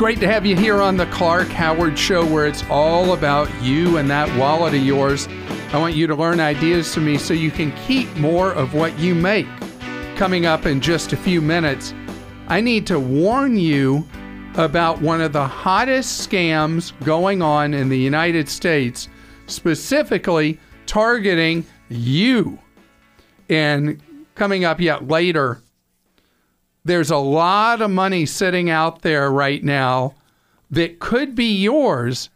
great to have you here on the Clark Howard Show, where it's all about you and that wallet of yours. I want you to learn ideas from me so you can keep more of what you make. Coming up in just a few minutes, I need to warn you about one of the hottest scams going on in the United States, specifically targeting you. And coming up yet later, there's a lot of money sitting out there right now that could be yours,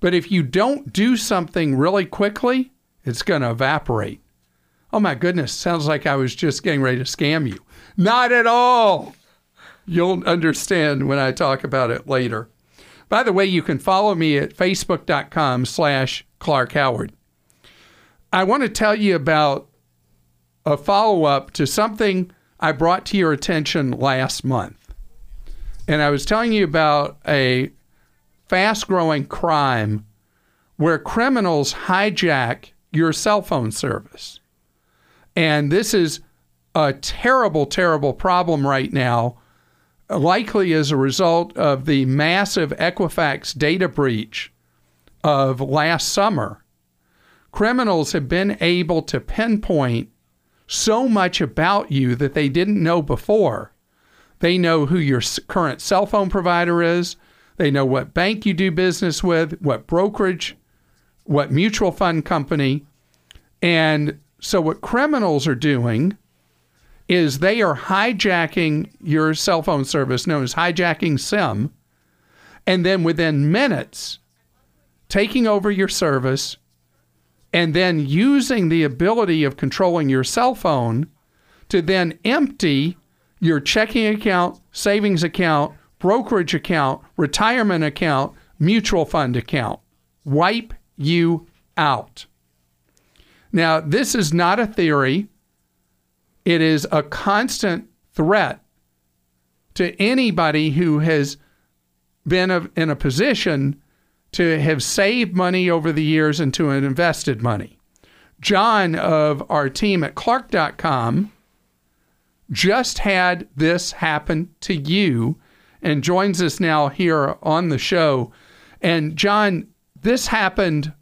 but if you don't do something really quickly, it's going to evaporate. Oh my goodness, sounds like I was just getting ready to scam you. Not at all. You'll understand when I talk about it later. By the way, you can follow me at facebook.com slash Clark Howard. I want to tell you about a follow up to something I brought to your attention last month. And I was telling you about a fast growing crime where criminals hijack your cell phone service. And this is a terrible, terrible problem right now, likely as a result of the massive Equifax data breach of last summer. Criminals have been able to pinpoint so much about you that they didn't know before. They know who your current cell phone provider is. They know what bank you do business with, what brokerage, what mutual fund company. And so, what criminals are doing is they are hijacking your cell phone service, known as hijacking SIM, and then within minutes, taking over your service, and then using the ability of controlling your cell phone to then empty your checking account, savings account, brokerage account, retirement account, mutual fund account. Wipe you out. Now, this is not a theory, it is a constant threat to anybody who has been in a position to have saved money over the years and to have invested money. John of our team at Clark.com just had this happen to you and joins us now here on the show. And John, this happened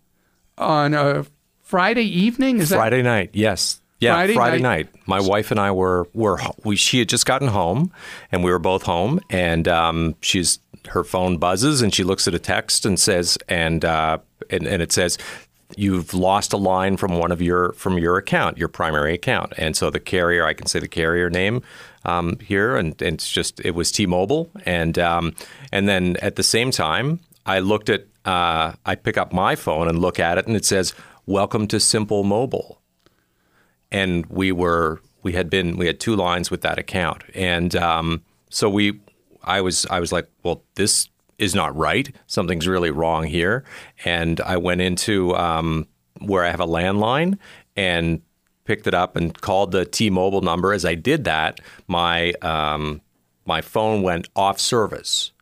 on a Friday evening. Is Friday that? night? Yes. Yeah, Friday, Friday night. night. My wife and I were were we. She had just gotten home, and we were both home. And um, she's her phone buzzes and she looks at a text and says, and uh, and, and it says, you've lost a line from one of your from your account, your primary account. And so the carrier, I can say the carrier name um, here, and, and, it's just it was T-Mobile, and um, and then at the same time, I looked at uh, I pick up my phone and look at it, and it says, "Welcome to Simple Mobile," and we were we had been we had two lines with that account, and um, so we I was I was like, well, this is not right. Something's really wrong here. And I went into um, where I have a landline and picked it up and called the T-Mobile number. As I did that, my um, my phone went off service.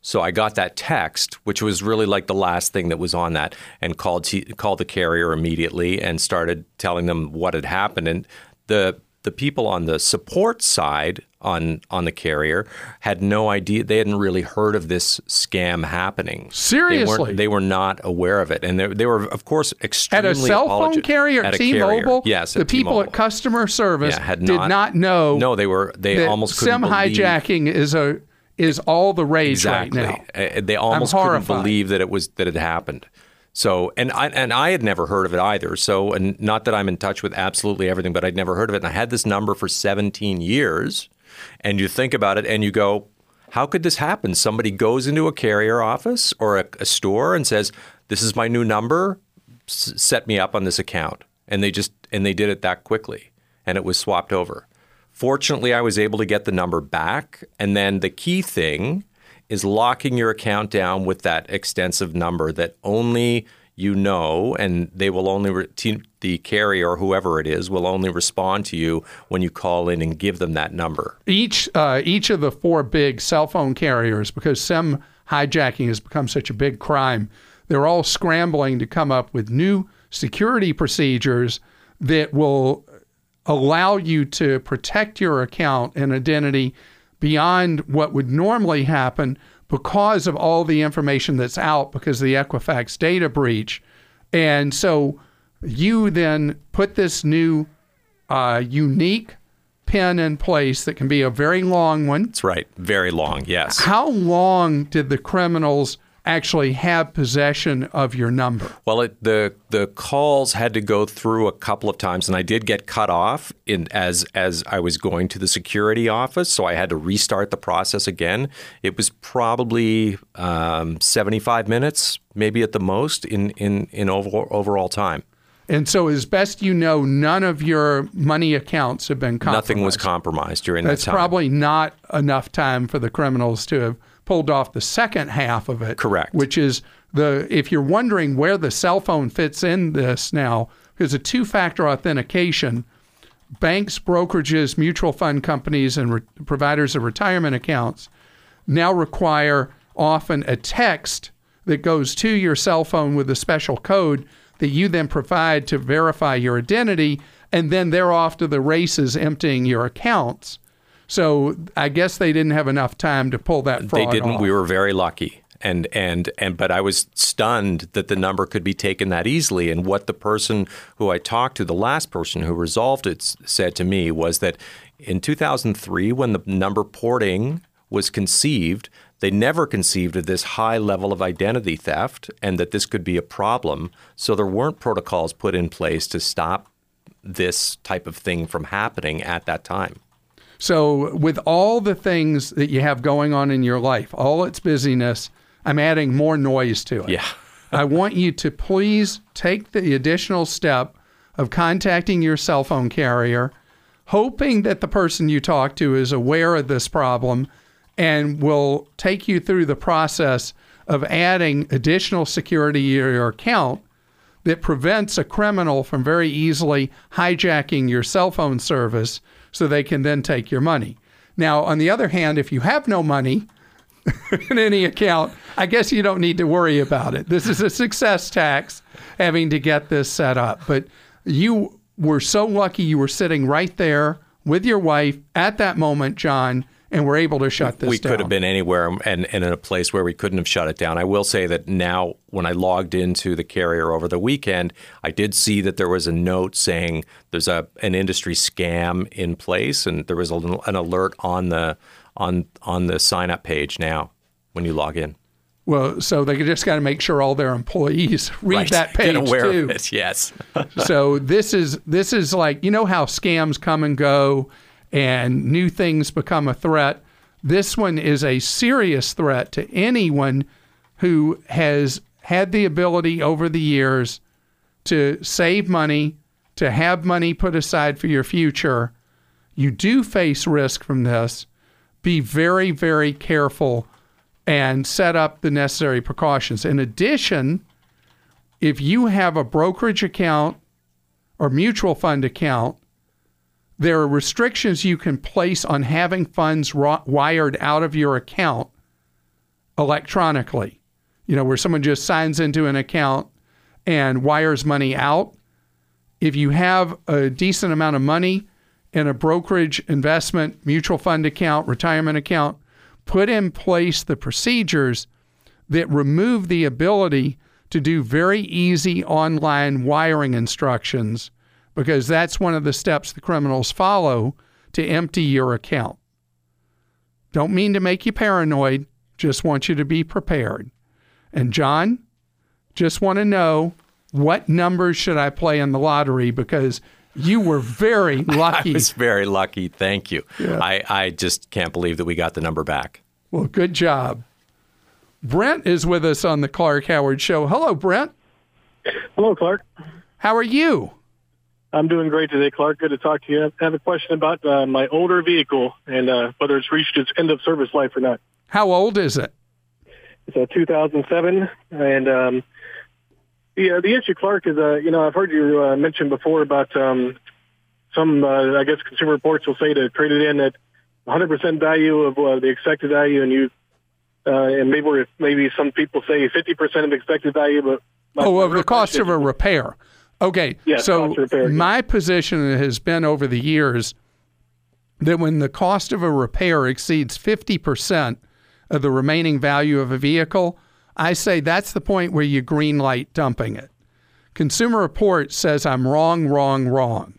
So I got that text, which was really like the last thing that was on that, and called T- called the carrier immediately and started telling them what had happened. And the the people on the support side on on the carrier had no idea they hadn't really heard of this scam happening seriously they, they were not aware of it and they, they were of course extremely at a cell phone carrier at t-mobile yes the people T-Mobile. at customer service yeah, had did not, not, know no they were they almost sim hijacking is a is all the rage exactly. right now they almost couldn't believe that it was that it happened so, and I and I had never heard of it either. So, and not that I'm in touch with absolutely everything, but I'd never heard of it. And I had this number for 17 years. And you think about it, and you go, how could this happen? Somebody goes into a carrier office or a, a store and says, "This is my new number. S- set me up on this account," and they just and they did it that quickly, and it was swapped over. Fortunately, I was able to get the number back, and then the key thing is locking your account down with that extensive number that only you know, and they will only re- the carrier whoever it is will only respond to you when you call in and give them that number. Each uh, each of the four big cell phone carriers, because SIM hijacking has become such a big crime, they're all scrambling to come up with new security procedures that will allow you to protect your account and identity beyond what would normally happen, because of all the information that's out because of the Equifax data breach. And so you then put this new uh, unique pin in place that can be a very long one. That's right. Very long, yes. How long did the criminals actually have possession of your number? Well, it, the the calls had to go through a couple of times, and I did get cut off in, as as I was going to the security office, so I had to restart the process again. It was probably um, seventy five minutes, maybe at the most, in in in overall, overall time. And so, as best you know, none of your money accounts have been compromised. Nothing was compromised during That's that time. That's probably not enough time for the criminals to have pulled off the second half of it. Correct. Which is the if you're wondering where the cell phone fits in this now, because a two-factor authentication, banks, brokerages, mutual fund companies, and re- providers of retirement accounts now require often a text that goes to your cell phone with a special code that you then provide to verify your identity, and then they're off to the races emptying your accounts. So I guess they didn't have enough time to pull that fraud They didn't. Off. We were very lucky. And and and but I was stunned that the number could be taken that easily. And what the person who I talked to, the last person who resolved it, said to me was that in 2003, when the number porting was conceived, they never conceived of this high level of identity theft and that this could be a problem. So there weren't protocols put in place to stop this type of thing from happening at that time. So, with all the things that you have going on in your life, all its busyness, I'm adding more noise to it. Yeah. I want you to please take the additional step of contacting your cell phone carrier, hoping that the person you talk to is aware of this problem and will take you through the process of adding additional security to your account that prevents a criminal from very easily hijacking your cell phone service so they can then take your money. Now, on the other hand, if you have no money in any account, I guess you don't need to worry about it. This is a success tax having to get this set up. But you were so lucky you were sitting right there with your wife at that moment, John, and we're able to shut this down. we down. could have been anywhere and, and in a place where we couldn't have shut it down. I will say that now, when I logged into the carrier over the weekend, I did see that there was a note saying there's a an industry scam in place, and there was a, an alert on the on on the sign up page now when you log in. Well, so they just got to make sure all their employees read right. that page Get aware too. Of it, yes. so this is this is like you know how scams come and go and new things become a threat. This one is a serious threat to anyone who has had the ability over the years to save money, to have money put aside for your future. You do face risk from this. Be very, very careful and set up the necessary precautions. In addition, if you have a brokerage account or mutual fund account, there are restrictions you can place on having funds wired out of your account electronically. You know, where someone just signs into an account and wires money out. If you have a decent amount of money in a brokerage, investment, mutual fund account, retirement account, put in place the procedures that remove the ability to do very easy online wiring instructions because that's one of the steps the criminals follow to empty your account. Don't mean to make you paranoid, just want you to be prepared. And John, just want to know what numbers should I play in the lottery because you were very lucky. I was very lucky. Thank you. Yeah. I, I just can't believe that we got the number back. Well, good job. Brent is with us on the Clark Howard Show. Hello, Brent. Hello, Clark. How are you? I'm doing great today, Clark. Good to talk to you. I have a question about uh, my older vehicle and uh, whether it's reached its end of service life or not. How old is it? It's a 2007, and um, the uh, the issue, Clark, is uh, you know I've heard you uh, mention before about um, some uh, I guess consumer reports will say to trade it in at 100% value of uh, the expected value, and you uh, and maybe maybe some people say 50% of expected value, but oh, of the cost of a repair. Okay, yeah, so my position has been over the years that when the cost of a repair exceeds 50% of the remaining value of a vehicle, I say that's the point where you green light dumping it. Consumer Reports says I'm wrong, wrong, wrong,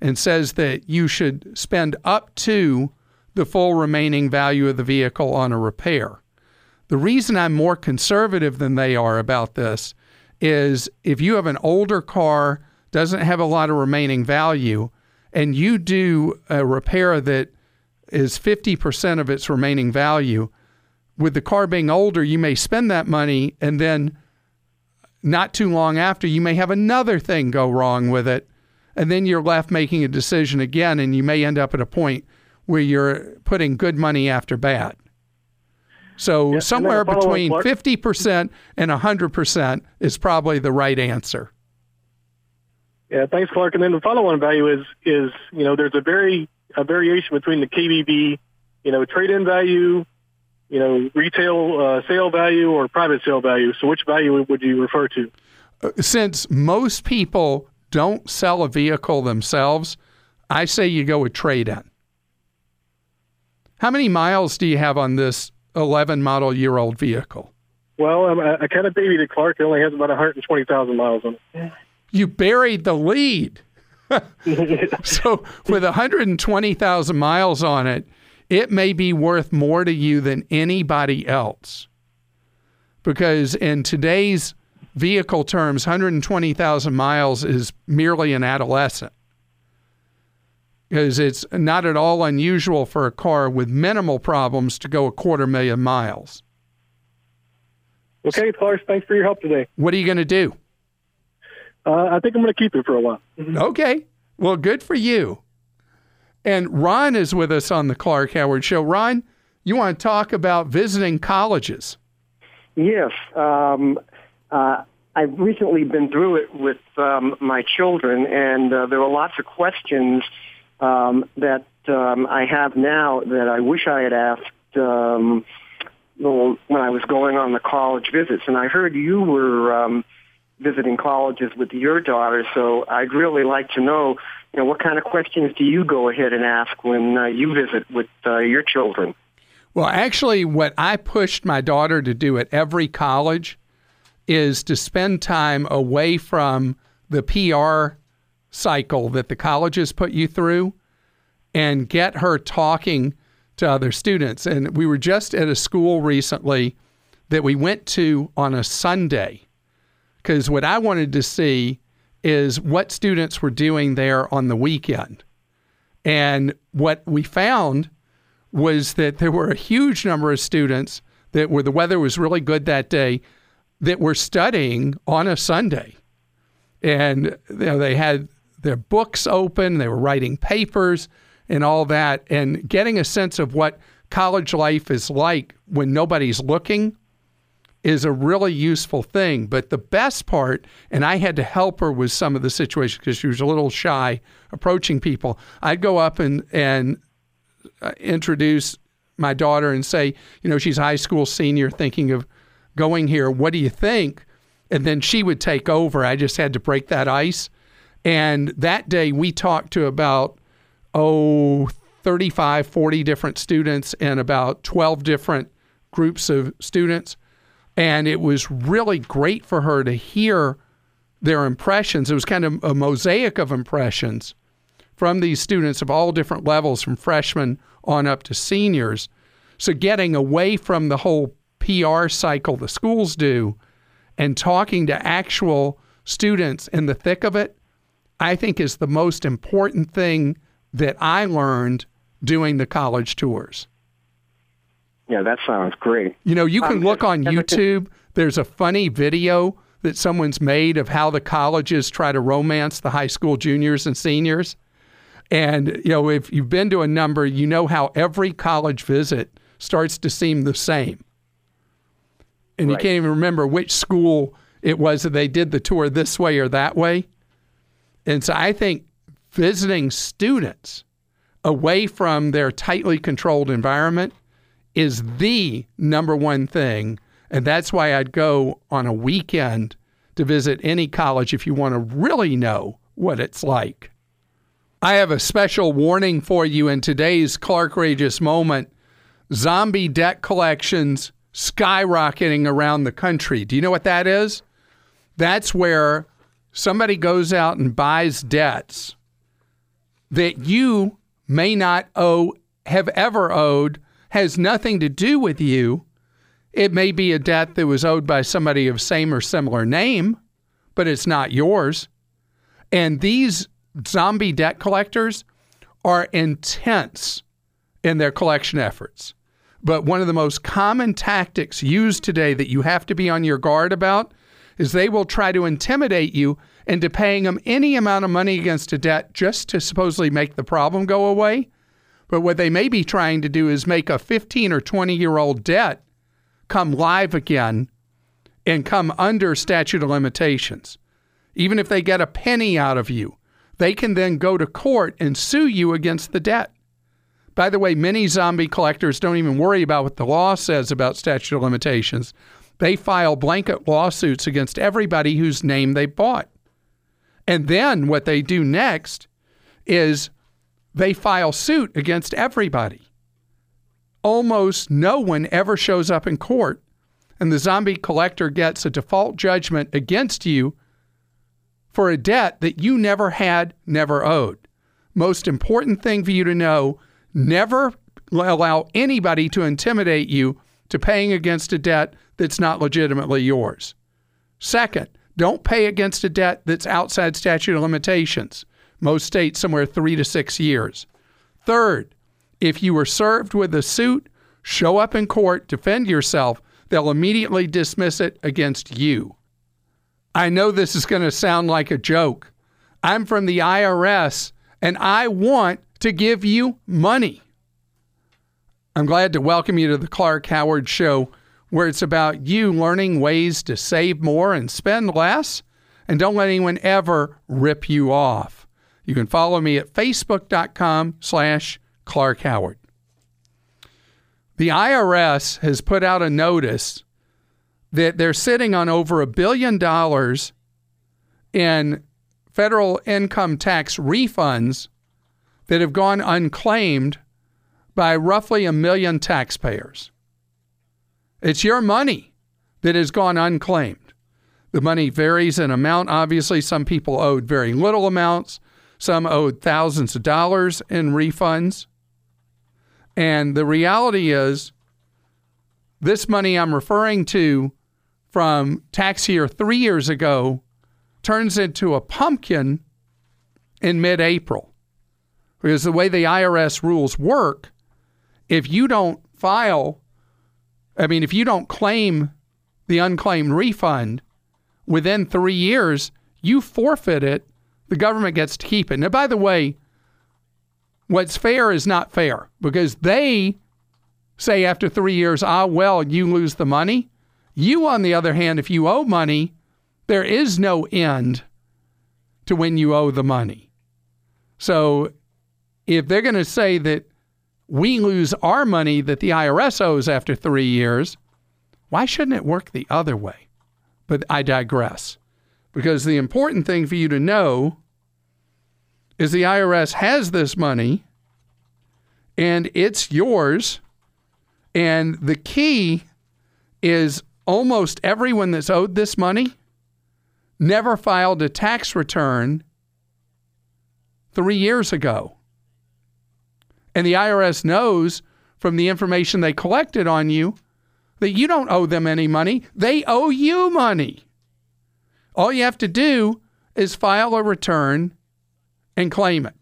and says that you should spend up to the full remaining value of the vehicle on a repair. The reason I'm more conservative than they are about this is if you have an older car, doesn't have a lot of remaining value, and you do a repair that is 50% of its remaining value, with the car being older, you may spend that money and then not too long after, you may have another thing go wrong with it. And then you're left making a decision again, and you may end up at a point where you're putting good money after bad. So somewhere between 50% and 100% is probably the right answer. Yeah, thanks, Clark. And then the follow-on value is is you know there's a very a variation between the KBB, you know, trade-in value, you know, retail uh, sale value or private sale value. So which value would you refer to? Uh, since most people don't sell a vehicle themselves, I say you go with trade-in. How many miles do you have on this 11 model year old vehicle? Well, um, I, I kind of babied it, Clark. It only has about 120,000 miles on it. You buried the lead. so with 120,000 miles on it, it may be worth more to you than anybody else. Because in today's vehicle terms, 120,000 miles is merely an adolescent. Because it's not at all unusual for a car with minimal problems to go a quarter million miles. Okay, Clark, thanks for your help today. What are you going to do? Uh, I think I'm going to keep it for a while. Okay. Well, good for you. And Ron is with us on the Clark Howard Show. Ron, you want to talk about visiting colleges? Yes. Um, uh, I've recently been through it with um, my children, and uh, there were lots of questions um, that um, I have now that I wish I had asked um, when I was going on the college visits. And I heard you were um, visiting colleges with your daughter. So I'd really like to know, you know, what kind of questions do you go ahead and ask when uh, you visit with uh, your children? Well, actually, what I pushed my daughter to do at every college is to spend time away from the PR cycle that the colleges put you through and get her talking to other students. And we were just at a school recently that we went to on a Sunday because what I wanted to see is what students were doing there on the weekend. And what we found was that there were a huge number of students that were the weather was really good that day that were studying on a Sunday. And you know, they had their books open, they were writing papers and all that, and getting a sense of what college life is like when nobody's looking is a really useful thing. But the best part, and I had to help her with some of the situations because she was a little shy approaching people. I'd go up and and uh, introduce my daughter and say, you know, she's a high school senior thinking of going here. What do you think? And then she would take over. I just had to break that ice. And that day we talked to about, oh, 35, 40 different students and about 12 different groups of students and it was really great for her to hear their impressions. It was kind of a mosaic of impressions from these students of all different levels, from freshmen on up to seniors. So, getting away from the whole PR cycle the schools do and talking to actual students in the thick of it, I think is the most important thing that I learned doing the college tours. Yeah, that sounds great. You know, you can um, look on YouTube. There's a funny video that someone's made of how the colleges try to romance the high school juniors and seniors. And, you know, if you've been to a number, you know how every college visit starts to seem the same. And right. you can't even remember which school it was that they did the tour this way or that way. And so I think visiting students away from their tightly controlled environment is the number one thing. And that's why I'd go on a weekend to visit any college if you want to really know what it's like. I have a special warning for you in today's Clark Rageous moment. zombie debt collections skyrocketing around the country. Do you know what that is? That's where somebody goes out and buys debts that you may not owe, have ever owed, has nothing to do with you. It may be a debt that was owed by somebody of same or similar name, but it's not yours. And these zombie debt collectors are intense in their collection efforts. But one of the most common tactics used today that you have to be on your guard about is they will try to intimidate you into paying them any amount of money against a debt just to supposedly make the problem go away. But what they may be trying to do is make a 15 or 20 year old debt come live again and come under statute of limitations. Even if they get a penny out of you, they can then go to court and sue you against the debt. By the way, many zombie collectors don't even worry about what the law says about statute of limitations. They file blanket lawsuits against everybody whose name they bought. And then what they do next is they file suit against everybody. Almost no one ever shows up in court, and the zombie collector gets a default judgment against you for a debt that you never had, never owed. Most important thing for you to know never allow anybody to intimidate you to paying against a debt that's not legitimately yours. Second, don't pay against a debt that's outside statute of limitations. Most states, somewhere three to six years. Third, if you were served with a suit, show up in court, defend yourself. They'll immediately dismiss it against you. I know this is going to sound like a joke. I'm from the IRS and I want to give you money. I'm glad to welcome you to the Clark Howard Show, where it's about you learning ways to save more and spend less. And don't let anyone ever rip you off. You can follow me at facebook.com slash Clark Howard. The IRS has put out a notice that they're sitting on over a billion dollars in federal income tax refunds that have gone unclaimed by roughly a million taxpayers. It's your money that has gone unclaimed. The money varies in amount. Obviously, some people owed very little amounts, some owed thousands of dollars in refunds. And the reality is, this money I'm referring to from tax year three years ago turns into a pumpkin in mid April. Because the way the IRS rules work, if you don't file, I mean, if you don't claim the unclaimed refund within three years, you forfeit it. The government gets to keep it. Now, by the way, what's fair is not fair because they say after three years, ah, well, you lose the money. You, on the other hand, if you owe money, there is no end to when you owe the money. So if they're going to say that we lose our money that the IRS owes after three years, why shouldn't it work the other way? But I digress. Because the important thing for you to know is the IRS has this money and it's yours. And the key is almost everyone that's owed this money never filed a tax return three years ago. And the IRS knows from the information they collected on you that you don't owe them any money. They owe you money. All you have to do is file a return and claim it.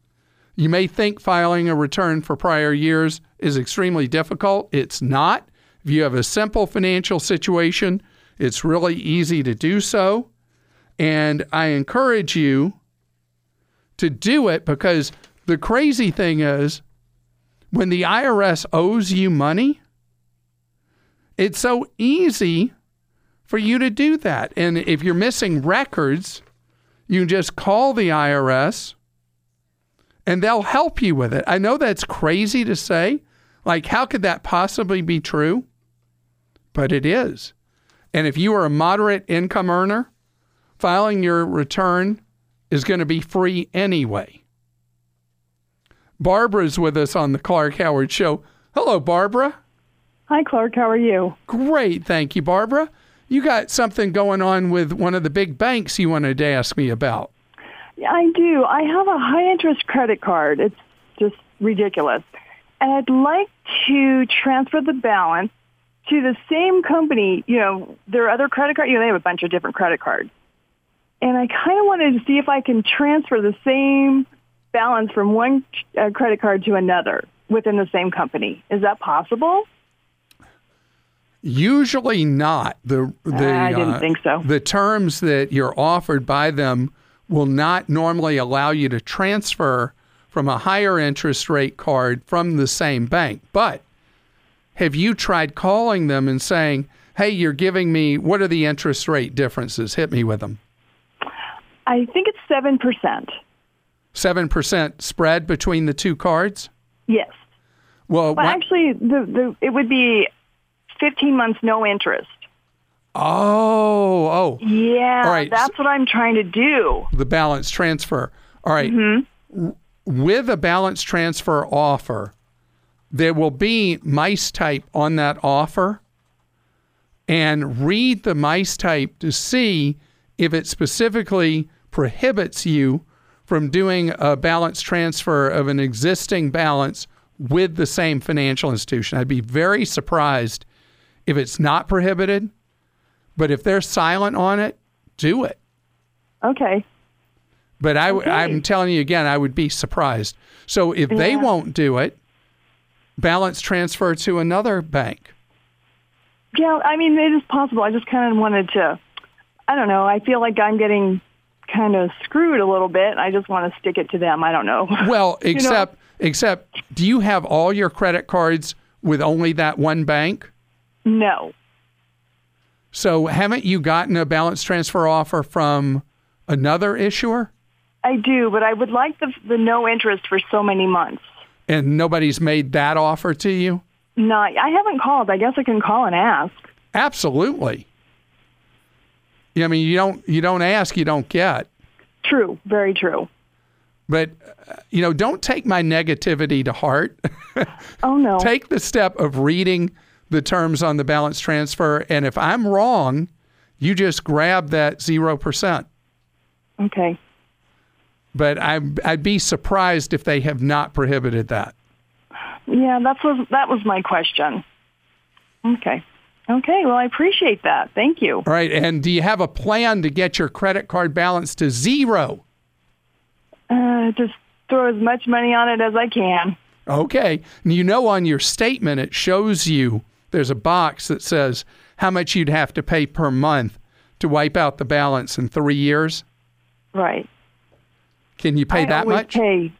You may think filing a return for prior years is extremely difficult. It's not. If you have a simple financial situation, it's really easy to do so. And I encourage you to do it because the crazy thing is when the IRS owes you money, it's so easy for you to do that. And if you're missing records, you just call the IRS and they'll help you with it. I know that's crazy to say. Like, how could that possibly be true? But it is. And if you are a moderate income earner, filing your return is going to be free anyway. Barbara's with us on the Clark Howard Show. Hello, Barbara. Hi, Clark. How are you? Great. Thank you, Barbara. You got something going on with one of the big banks you wanted to ask me about. Yeah, I do. I have a high interest credit card. It's just ridiculous. And I'd like to transfer the balance to the same company. You know, their other credit card, you know, they have a bunch of different credit cards. And I kind of wanted to see if I can transfer the same balance from one uh, credit card to another within the same company. Is that possible? Usually not. The the I didn't uh, think so. The terms that you're offered by them will not normally allow you to transfer from a higher interest rate card from the same bank. But have you tried calling them and saying, "Hey, you're giving me what are the interest rate differences? Hit me with them." I think it's 7%. 7% spread between the two cards? Yes. Well, well actually, the, the, it would be 15 months no interest. Oh, oh. Yeah, All right. that's what I'm trying to do. The balance transfer. All right. mm-hmm. With a balance transfer offer, there will be mice type on that offer and read the mice type to see if it specifically prohibits you from doing a balance transfer of an existing balance with the same financial institution. I'd be very surprised if it's not prohibited, but if they're silent on it, do it. Okay. But I, okay. I'm telling you again, I would be surprised. So if yeah. they won't do it, balance transfer to another bank. Yeah, I mean, it is possible. I just kind of wanted to, I don't know, I feel like I'm getting kind of screwed a little bit. I just want to stick it to them. I don't know. Well, except know? except do you have all your credit cards with only that one bank? No. So haven't you gotten a balance transfer offer from another issuer? I do, but I would like the the no interest for so many months. And nobody's made that offer to you? No, I haven't called. I guess I can call and ask. Absolutely. I mean, you don't you don't ask, you don't get. True, very true. But uh, you know, don't take my negativity to heart. oh no. take the step of reading the terms on the balance transfer, and if I'm wrong, you just grab that zero percent. Okay. But I, I'd be surprised if they have not prohibited that. Yeah, that was that was my question. Okay. Okay, well, I appreciate that. Thank you. All right, and do you have a plan to get your credit card balance to zero? Uh, just throw as much money on it as I can. Okay. And you know, on your statement, it shows you there's a box that says how much you'd have to pay per month to wipe out the balance in three years. Right. Can you pay I that much? Pay,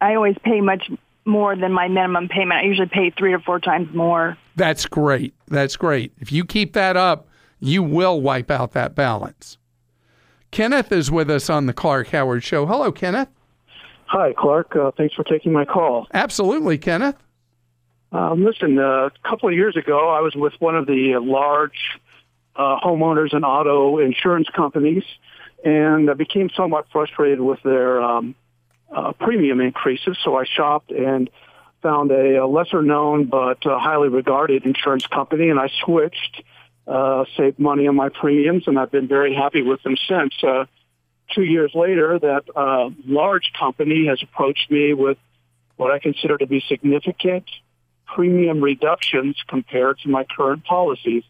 I always pay much more than my minimum payment. I usually pay three or four times more. That's great. That's great. If you keep that up, you will wipe out that balance. Kenneth is with us on the Clark Howard Show. Hello, Kenneth. Hi, Clark. Uh, thanks for taking my call. Absolutely, Kenneth. Um, listen, uh, a couple of years ago, I was with one of the large uh, homeowners and auto insurance companies, and I became somewhat frustrated with their um, uh, premium increases. So I shopped and found a, a lesser known but uh, highly regarded insurance company, and I switched, uh, saved money on my premiums, and I've been very happy with them since. Uh, two years later, that uh, large company has approached me with what I consider to be significant premium reductions compared to my current policies.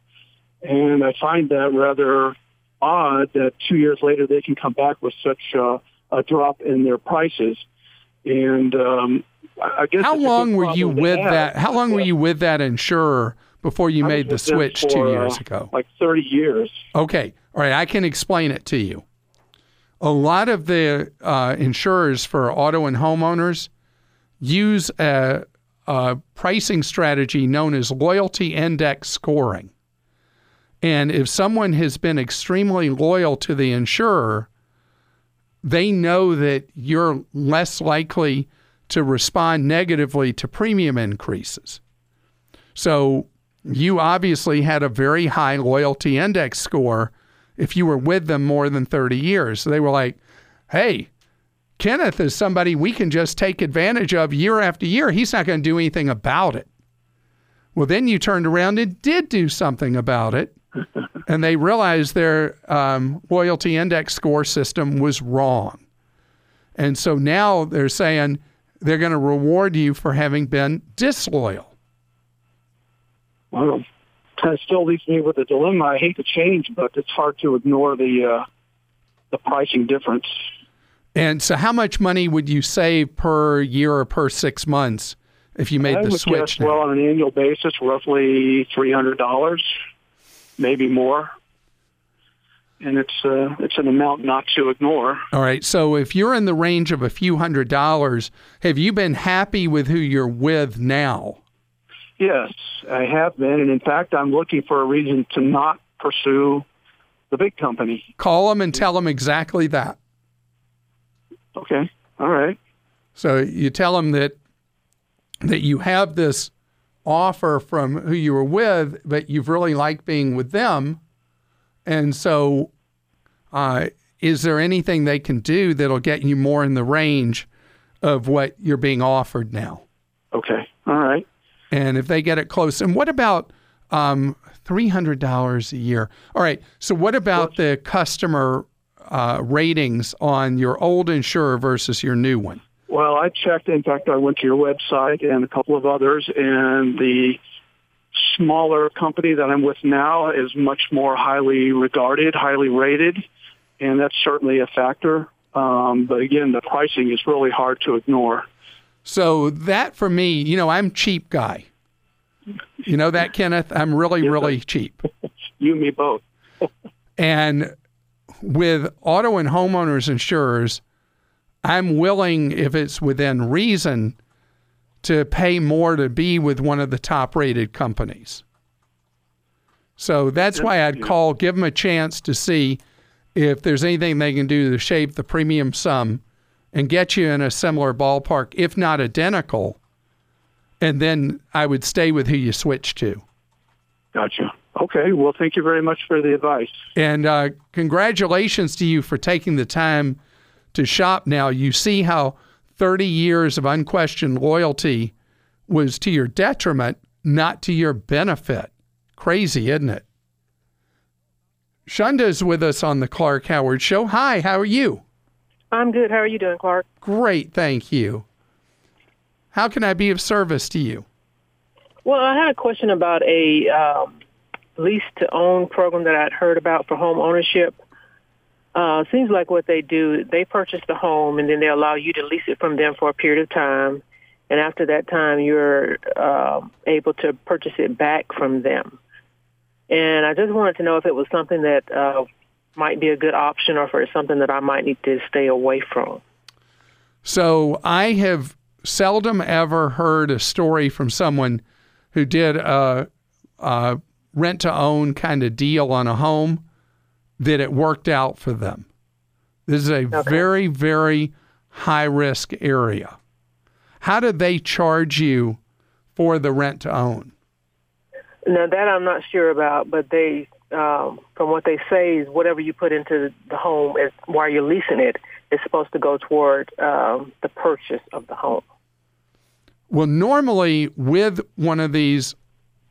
And I find that rather odd that two years later they can come back with such uh, a drop in their prices. And um, I guess how long were you with that? How long were you with that insurer before you I made the switch for, two years uh, ago? Like thirty years. Okay, all right. I can explain it to you. A lot of the uh, insurers for auto and homeowners use a, a pricing strategy known as loyalty index scoring. And if someone has been extremely loyal to the insurer, they know that you're less likely to respond negatively to premium increases. So you obviously had a very high loyalty index score if you were with them more than 30 years. So they were like, hey, Kenneth is somebody we can just take advantage of year after year. He's not going to do anything about it. Well, then you turned around and did do something about it. And they realized their um, loyalty index score system was wrong. And so now they're saying they're going to reward you for having been disloyal. Well, that still leaves me with a dilemma. I hate to change, but it's hard to ignore the uh, the pricing difference. And so, how much money would you save per year or per six months if you made I the switch? Guess, well, on an annual basis, roughly three hundred dollars, maybe more and it's uh, it's an amount not to ignore. All right. So if you're in the range of a few hundred dollars, have you been happy with who you're with now? Yes, I have been, and in fact, I'm looking for a reason to not pursue the big company. Call them and tell them exactly that. Okay. All right. So you tell them that that you have this offer from who you were with, but you've really liked being with them and so, uh, is there anything they can do that'll get you more in the range of what you're being offered now? Okay. All right. And if they get it close, and what about um, $300 a year? All right. So, what about the customer uh, ratings on your old insurer versus your new one? Well, I checked. In fact, I went to your website and a couple of others, and the smaller company that I'm with now is much more highly regarded, highly rated, and that's certainly a factor. Um, but again, the pricing is really hard to ignore. So that for me, you know, I'm cheap guy. You know that, Kenneth? I'm really, really cheap. you and me both. and with auto and homeowners insurers, I'm willing, if it's within reason, to pay more to be with one of the top rated companies. So that's why I'd call, give them a chance to see if there's anything they can do to shape the premium sum and get you in a similar ballpark, if not identical. And then I would stay with who you switch to. Gotcha. Okay. Well, thank you very much for the advice. And uh, congratulations to you for taking the time to shop now. You see how 30 years of unquestioned loyalty was to your detriment, not to your benefit. Crazy, isn't it? Shunda's with us on the Clark Howard Show. Hi, how are you? I'm good. How are you doing, Clark? Great, thank you. How can I be of service to you? Well, I had a question about a um, lease to own program that I'd heard about for home ownership. Uh, seems like what they do, they purchase the home and then they allow you to lease it from them for a period of time. And after that time, you're uh, able to purchase it back from them. And I just wanted to know if it was something that uh, might be a good option or if it's something that I might need to stay away from. So I have seldom ever heard a story from someone who did a, a rent to own kind of deal on a home that it worked out for them. This is a okay. very, very high risk area. How did they charge you for the rent to own? Now that I'm not sure about, but they, um, from what they say, is whatever you put into the home is while you're leasing it is supposed to go toward um, the purchase of the home. Well, normally with one of these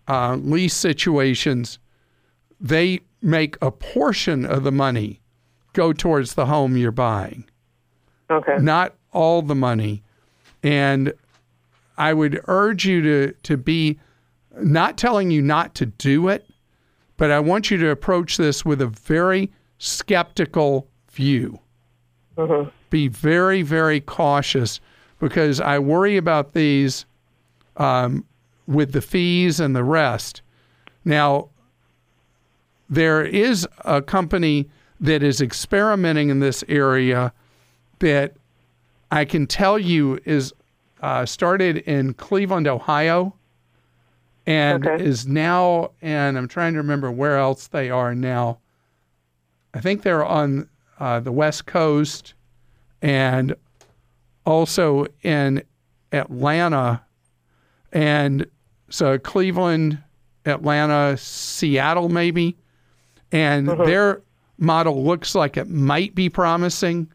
uh, lease situations, they make a portion of the money go towards the home you're buying. Okay. Not all the money. And I would urge you to, to be not telling you not to do it, but I want you to approach this with a very skeptical view. Mm-hmm. Be very, very cautious because I worry about these um, with the fees and the rest. Now, there is a company that is experimenting in this area that I can tell you is uh, started in Cleveland, Ohio, and okay. is now, and I'm trying to remember where else they are now. I think they're on uh, the West Coast and also in Atlanta. And so Cleveland, Atlanta, Seattle, maybe and uh-huh. their model looks like it might be promising.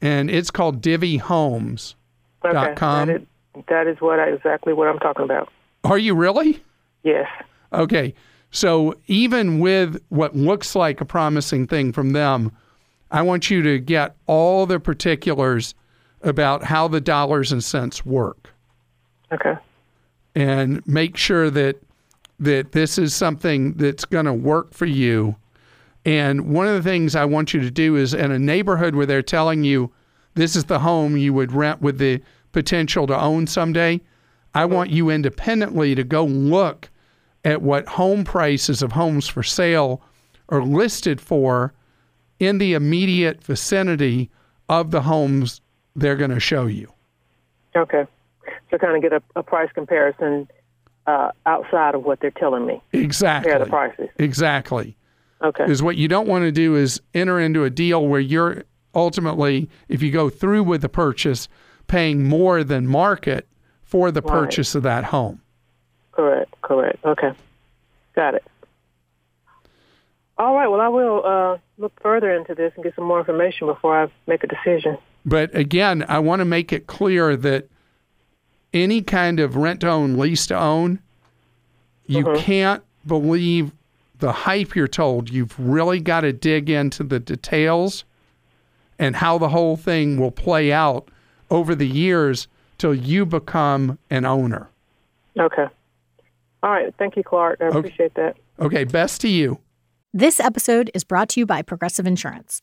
And it's called DivvyHomes.com. Okay. That is, that is what I, exactly what I'm talking about. Are you really? Yes. Okay. So even with what looks like a promising thing from them, I want you to get all the particulars about how the dollars and cents work. Okay. And make sure that that this is something that's going to work for you. And one of the things I want you to do is in a neighborhood where they're telling you this is the home you would rent with the potential to own someday, I want you independently to go look at what home prices of homes for sale are listed for in the immediate vicinity of the homes they're going to show you. Okay. So kind of get a, a price comparison uh, outside of what they're telling me. Exactly. Yeah, the prices. Exactly. Okay. Because what you don't want to do is enter into a deal where you're ultimately, if you go through with the purchase, paying more than market for the purchase of that home. Correct. Correct. Okay. Got it. All right. Well, I will uh, look further into this and get some more information before I make a decision. But again, I want to make it clear that any kind of rent to own, lease to own, you mm-hmm. can't believe the hype you're told. You've really got to dig into the details and how the whole thing will play out over the years till you become an owner. Okay. All right. Thank you, Clark. I okay. appreciate that. Okay. Best to you. This episode is brought to you by Progressive Insurance.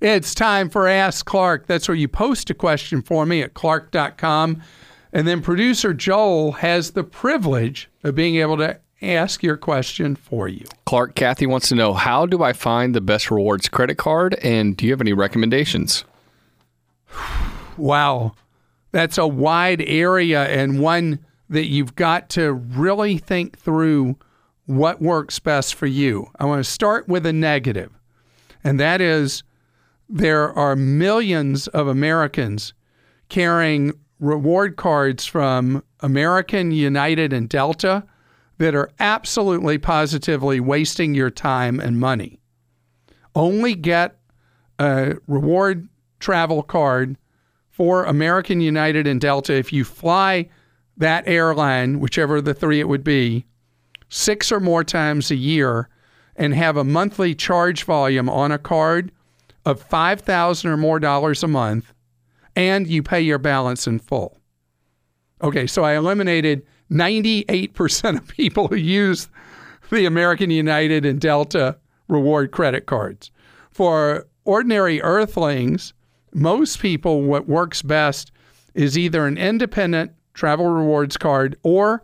It's time for Ask Clark. That's where you post a question for me at clark.com. And then producer Joel has the privilege of being able to ask your question for you. Clark, Kathy wants to know how do I find the best rewards credit card? And do you have any recommendations? wow. That's a wide area and one that you've got to really think through what works best for you. I want to start with a negative, and that is there are millions of Americans carrying reward cards from American, United, and Delta that are absolutely positively wasting your time and money. Only get a reward travel card for American, United, and Delta if you fly that airline, whichever the three it would be, six or more times a year and have a monthly charge volume on a card of 5000 or more dollars a month and you pay your balance in full. Okay, so I eliminated 98% of people who use the American United and Delta reward credit cards. For ordinary earthlings, most people, what works best is either an independent travel rewards card or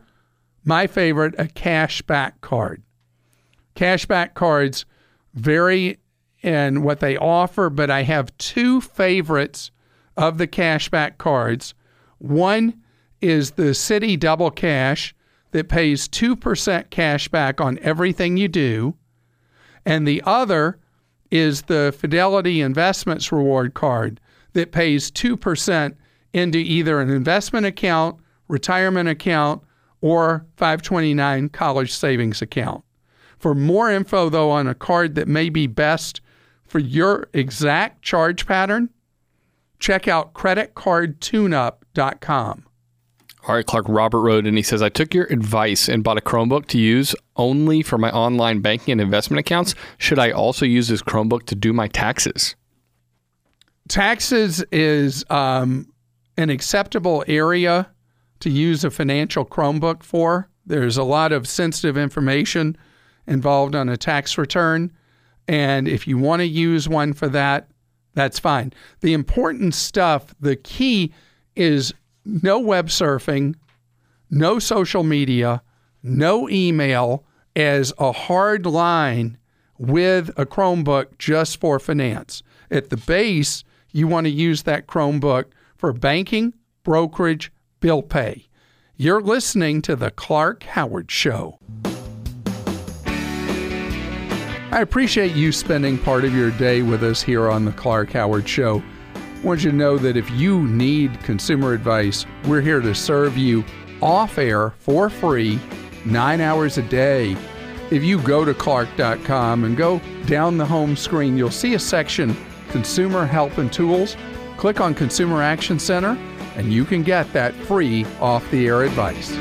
my favorite, a cashback card. Cashback cards very and what they offer, but I have two favorites of the cashback cards. One is the Citi Double Cash that pays 2% cash back on everything you do. And the other is the Fidelity Investments Reward Card that pays 2% into either an investment account, retirement account, or 529 college savings account. For more info, though, on a card that may be best for your exact charge pattern, check out creditcardtuneup.com. All right, Clark Robert wrote and he says, I took your advice and bought a Chromebook to use only for my online banking and investment accounts. Should I also use this Chromebook to do my taxes? Taxes is um, an acceptable area to use a financial Chromebook for. There's a lot of sensitive information involved on a tax return And if you want to use one for that, that's fine. The important stuff, the key is no web surfing, no social media, no email as a hard line with a Chromebook just for finance. At the base, you want to use that Chromebook for banking, brokerage, bill pay. You're listening to The Clark Howard Show. I appreciate you spending part of your day with us here on The Clark Howard Show. I want you to know that if you need consumer advice, we're here to serve you off air for free, nine hours a day. If you go to clark.com and go down the home screen, you'll see a section Consumer Help and Tools. Click on Consumer Action Center, and you can get that free off the air advice.